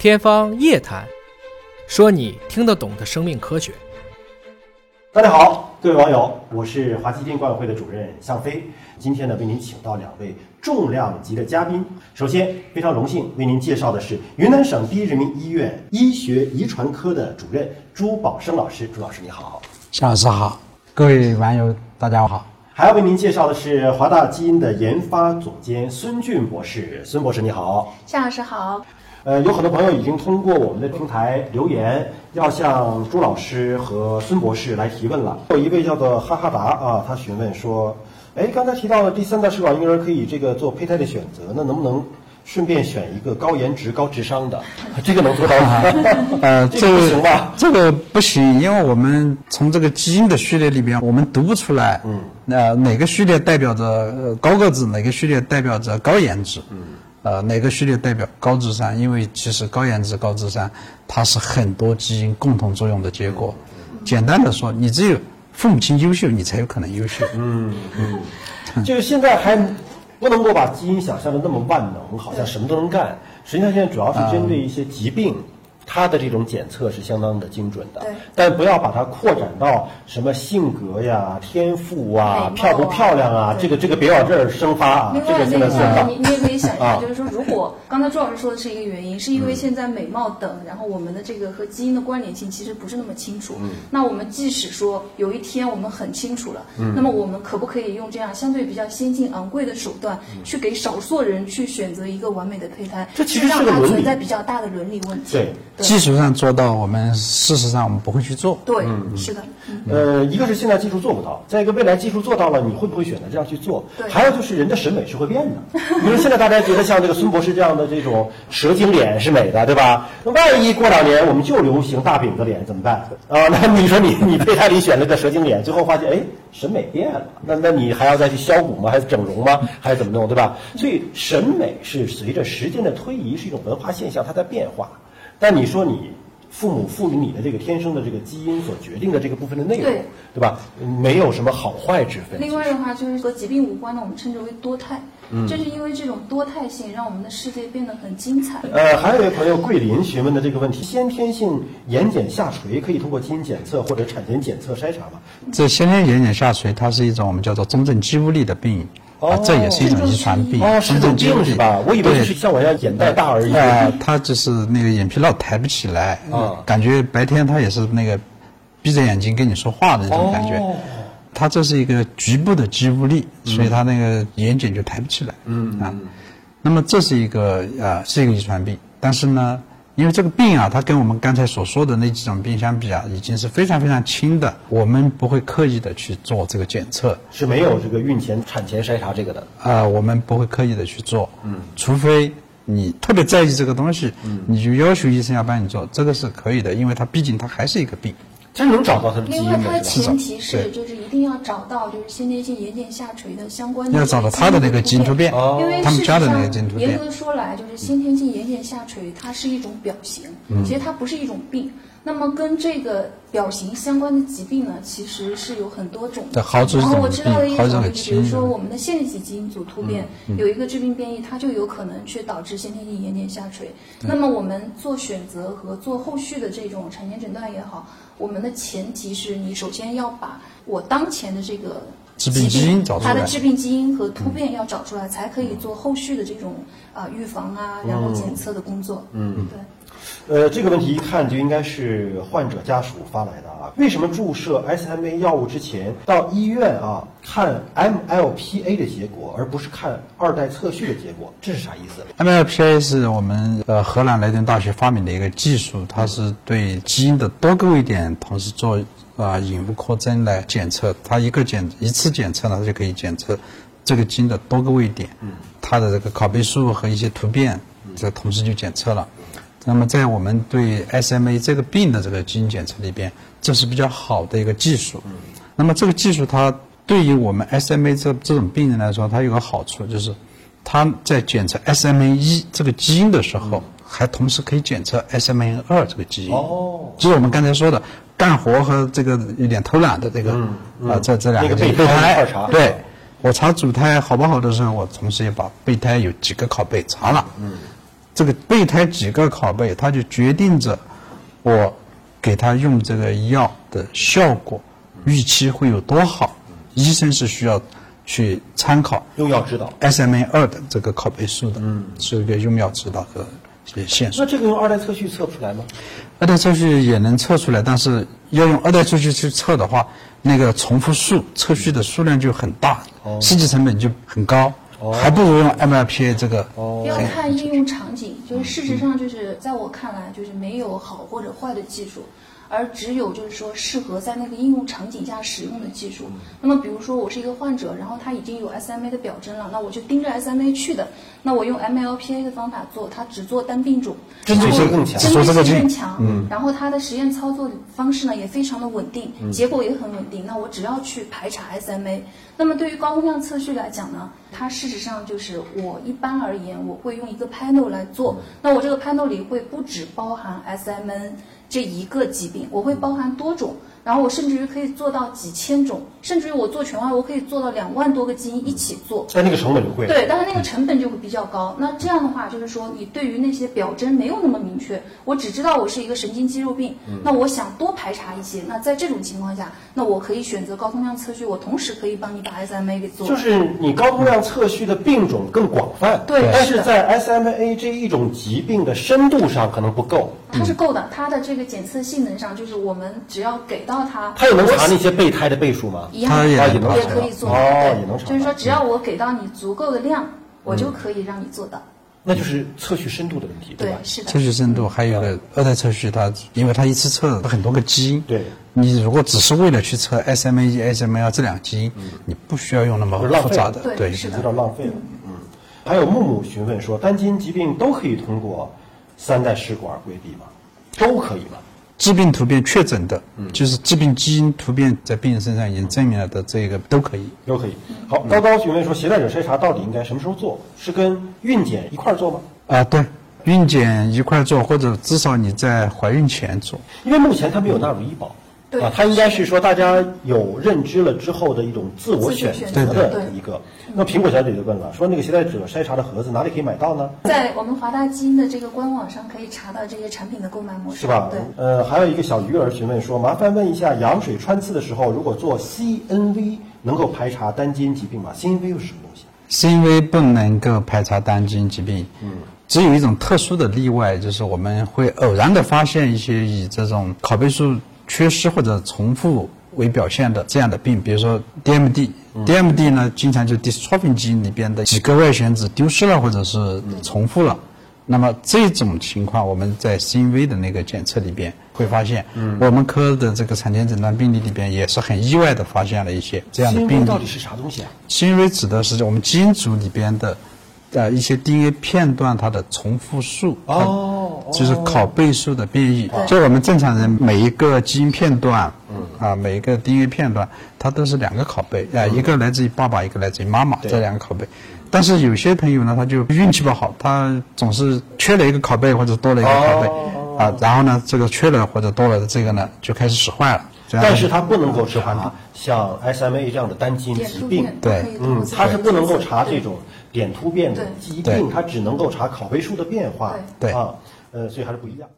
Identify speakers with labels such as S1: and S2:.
S1: 天方夜谭，说你听得懂的生命科学。
S2: 大家好，各位网友，我是华西天管委会的主任向飞。今天呢，为您请到两位重量级的嘉宾。首先，非常荣幸为您介绍的是云南省第一人民医院医学遗传科的主任朱宝生老师。朱老师，你好。
S3: 向老师好，各位网友大家好。
S2: 还要为您介绍的是华大基因的研发总监孙俊博士。孙博士，你好。
S4: 向老师好。
S2: 呃，有很多朋友已经通过我们的平台留言，要向朱老师和孙博士来提问了。有一位叫做哈哈达啊，他询问说：“哎，刚才提到了第三代试管婴儿可以这个做胚胎的选择，那能不能顺便选一个高颜值、高智商的？这个能做到吗？
S3: 呃，
S2: 这个不行吧？
S3: 这个不行，因为我们从这个基因的序列里边，我们读不出来，嗯，那哪个序列代表着呃高个子，哪个序列代表着高颜值，嗯。”呃，哪个序列代表高智商？因为其实高颜值、高智商，它是很多基因共同作用的结果。简单的说，你只有父母亲优秀，你才有可能优秀。
S2: 嗯嗯，就是现在还不能够把基因想象的那么万能，好像什么都能干。实际上，现在主要是针对一些疾病。它的这种检测是相当的精准的，但不要把它扩展到什么性格呀、天赋啊、漂不漂亮啊，这个这个别往这儿生发啊。
S4: 另外那个，你你也可以想一下，就是说，如果刚才朱老师说的是一个原因，是因为现在美貌等，然后我们的这个和基因的关联性其实不是那么清楚。那我们即使说有一天我们很清楚了，那么我们可不可以用这样相对比较先进、昂贵的手段，去给少数人去选择一个完美的胚胎？
S2: 这其实是个
S4: 它存在比较大的伦理问题。
S2: 对。
S3: 技术上做到，我们事实上我们不会去做。
S4: 对，是的。
S2: 呃，一个是现在技术做不到，再一个未来技术做到了，你会不会选择这样去做？还有就是人的审美是会变的。比如现在大家觉得像这个孙博士这样的这种蛇精脸是美的，对吧？那万一过两年我们就流行大饼子脸怎么办？啊，那你说你你胚胎里选了个蛇精脸，最后发现哎审美变了，那那你还要再去削骨吗？还是整容吗？还是怎么弄，对吧？所以审美是随着时间的推移是一种文化现象，它在变化。但你说你父母赋予你的这个天生的这个基因所决定的这个部分的内容，对吧？没有什么好坏之分。
S4: 另外的话，就是和疾病无关的，我们称之为多态。嗯，正是因为这种多态性，让我们的世界变得很精彩。
S2: 呃，还有一位朋友桂林询问的这个问题：先天性眼睑下垂可以通过基因检测或者产前检测筛查吗？
S3: 这先天眼睑下垂，它是一种我们叫做中正肌无力的病。啊，这也是一种遗传病，
S2: 是种病是吧？我以为是像我一样眼袋大而已。
S3: 啊，他就是那个眼皮老抬不起来，啊，感觉白天他也是那个闭着眼睛跟你说话的那种感觉。哦，他这是一个局部的肌无力，所以他那个眼睑就抬不起来。嗯啊，那么这是一个啊，是一个遗传病，但是呢。因为这个病啊，它跟我们刚才所说的那几种病相比啊，已经是非常非常轻的。我们不会刻意的去做这个检测，
S2: 是没有这个孕前、产前筛查这个的。
S3: 啊，我们不会刻意的去做。嗯，除非你特别在意这个东西，嗯，你就要求医生要帮你做，这个是可以的，因为它毕竟它还是一个病。
S2: 真能找到它的基因
S4: 另外，它的前提是就是一定要找到就是先天性眼睑下垂的相关的。
S3: 要找到他的那个基因突变，
S4: 因为
S3: 他们家的那个基因突变。
S4: 严格的说来，就是先天性眼睑下垂，它是一种表型，其实它不是一种病。那么跟这个表型相关的疾病呢，其实是有很多种的。
S3: 然后
S4: 我知道的一种，就是比如说我们的线粒体基因组突变有一个致病变异，它就有可能去导致先天性眼睑下垂。那么我们做选择和做后续的这种产前诊断也好，我们的前提是你首先要把我当前的这个
S3: 致病基因找出
S4: 来，它的致病基因和突变要找出来，才可以做后续的这种啊预防啊，然后检测的工作。嗯，对。
S2: 呃，这个问题一看就应该是患者家属发来的啊。为什么注射 SMA 药物之前到医院啊看 MLPA 的结果，而不是看二代测序的结果？这是啥意思
S3: ？MLPA 是我们呃荷兰莱顿大学发明的一个技术，它是对基因的多个位点同时做啊隐物扩增来检测。它一个检一次检测呢，它就可以检测这个基因的多个位点，嗯，它的这个拷贝数和一些突变，这同时就检测了。那么，在我们对 SMA 这个病的这个基因检测里边，这是比较好的一个技术。那么，这个技术它对于我们 SMA 这这种病人来说，它有个好处，就是它在检测 SMA 一这个基因的时候，还同时可以检测 SMA 二这个基因。哦，就是我们刚才说的干活和这个有点偷懒的这个啊，这这两个备胎。对，我查主胎好不好的时候，我同时也把备胎有几个拷贝查了。嗯。这个备胎几个拷贝，它就决定着我给他用这个药的效果预期会有多好。医生是需要去参考
S2: 用药指导。
S3: SMA 二的这个拷贝数的，嗯，是一个用药指导的一些线索
S2: 那。这个用二代测序测不出来吗？
S3: 二代测序也能测出来，但是要用二代测序去测的话，那个重复数测序的数量就很大，哦、设计成本就很高，还不如用 MLPA 这个。
S4: 要看应用场景，就是事实上就是在我看来，就是没有好或者坏的技术，而只有就是说适合在那个应用场景下使用的技术。那么比如说我是一个患者，然后他已经有 SMA 的表征了，那我就盯着 SMA 去的，那我用 MLPA 的方法做，它只做单病种，
S2: 针对性更强
S4: 针对性更强。嗯，然后它的实验操作方式呢也非常的稳定，结果也很稳定。那我只要去排查 SMA。那么对于高通量测序来讲呢，它事实上就是我一般而言，我会用一个 panel 来做。那我这个 panel 里会不只包含 SMN 这一个疾病，我会包含多种。然后我甚至于可以做到几千种，甚至于我做全外，我可以做到两万多个基因一起做。
S2: 但那个成本就贵。
S4: 对，但是那个成本就会比较高。那这样的话，就是说你对于那些表征没有那么明确，我只知道我是一个神经肌肉病，那我想多排查一些。那在这种情况下，那我可以选择高通量测序，我同时可以帮你把 SMA 给做。
S2: 就是你高通量测序的病种更广泛，
S4: 对
S2: 但是在 SMA 这一种疾病的深度上可能不够。
S4: 它是够的，它的这个检测性能上，就是我们只要给到它，
S2: 它也能查那些备胎的倍数吗？
S4: 一样
S3: 它也
S2: 啊也能查。
S4: 也可以做，
S2: 哦
S4: 对
S2: 也能查。
S4: 就是说只要我给到你足够的量，我就可以让你做到。
S2: 那就是测序深度的问题，吧？，
S4: 对是的
S3: 测。序深度还有个二代测序，它因为它一次测很多个基因，
S2: 对
S3: 你如果只是为了去测 SMA 一、SMA 二这两个基因，你不需要用那么复杂的，对，
S4: 对是的
S2: 有点浪费了。嗯，还有木木询问说，单基因疾病都可以通过三代试管规避吗？都可以吗？
S3: 致病突变确诊的，就是致病基因突变在病人身上已经证明了的这个都可以。
S2: 都可以。好，高高询问说，携带者筛查到底应该什么时候做？是跟孕检一块儿做吗？
S3: 啊，对，孕检一块儿做，或者至少你在怀孕前做。
S2: 因为目前它没有纳入医保。
S4: 对
S2: 啊，它应该是说大家有认知了之后的一种自我选择的一个。那苹果小姐就问了，说那个携带者筛查的盒子哪里可以买到呢？
S4: 在我们华大基因的这个官网上可以查到这些产品的购买模式，
S2: 是吧
S4: 对。？
S2: 呃，还有一个小鱼儿询问说，麻烦问一下，羊水穿刺的时候，如果做 CNV 能够排查单基因疾病吗？CNV 又是什么东西
S3: ？？CNV 不能够排查单基因疾病，嗯，只有一种特殊的例外，就是我们会偶然的发现一些以这种拷贝数缺失或者重复为表现的这样的病，比如说 DMD。DMD 呢，经常就 dystrophin 基因里边的几个外旋子丢失了，或者是重复了。那么这种情况，我们在 CNV 的那个检测里边会发现，我们科的这个产前诊断病例里边也是很意外的发现了一些这样的病例。
S2: 到底是啥东西啊
S3: ？CNV 指的是我们基因组里边的呃一些 DNA 片段它的重复数，
S2: 哦
S3: 它就是拷贝数的变异。就我们正常人每一个基因片段，嗯。啊每一个 DNA 片段，它都是两个拷贝啊，一个来自于爸爸，一个来自于妈妈，这两个拷贝。但是有些朋友呢，他就运气不好，他总是缺了一个拷贝或者多了一个拷贝啊，然后呢，这个缺了或者多了的这个呢就开始使坏了。
S2: 但是它不能够查像 SMA 这样的单基因疾病。
S3: 对。
S2: 嗯，它是不能够查这种点突变的疾病，它只能够查拷贝数的变化，
S3: 对。
S2: 啊，呃，所以还是不一样。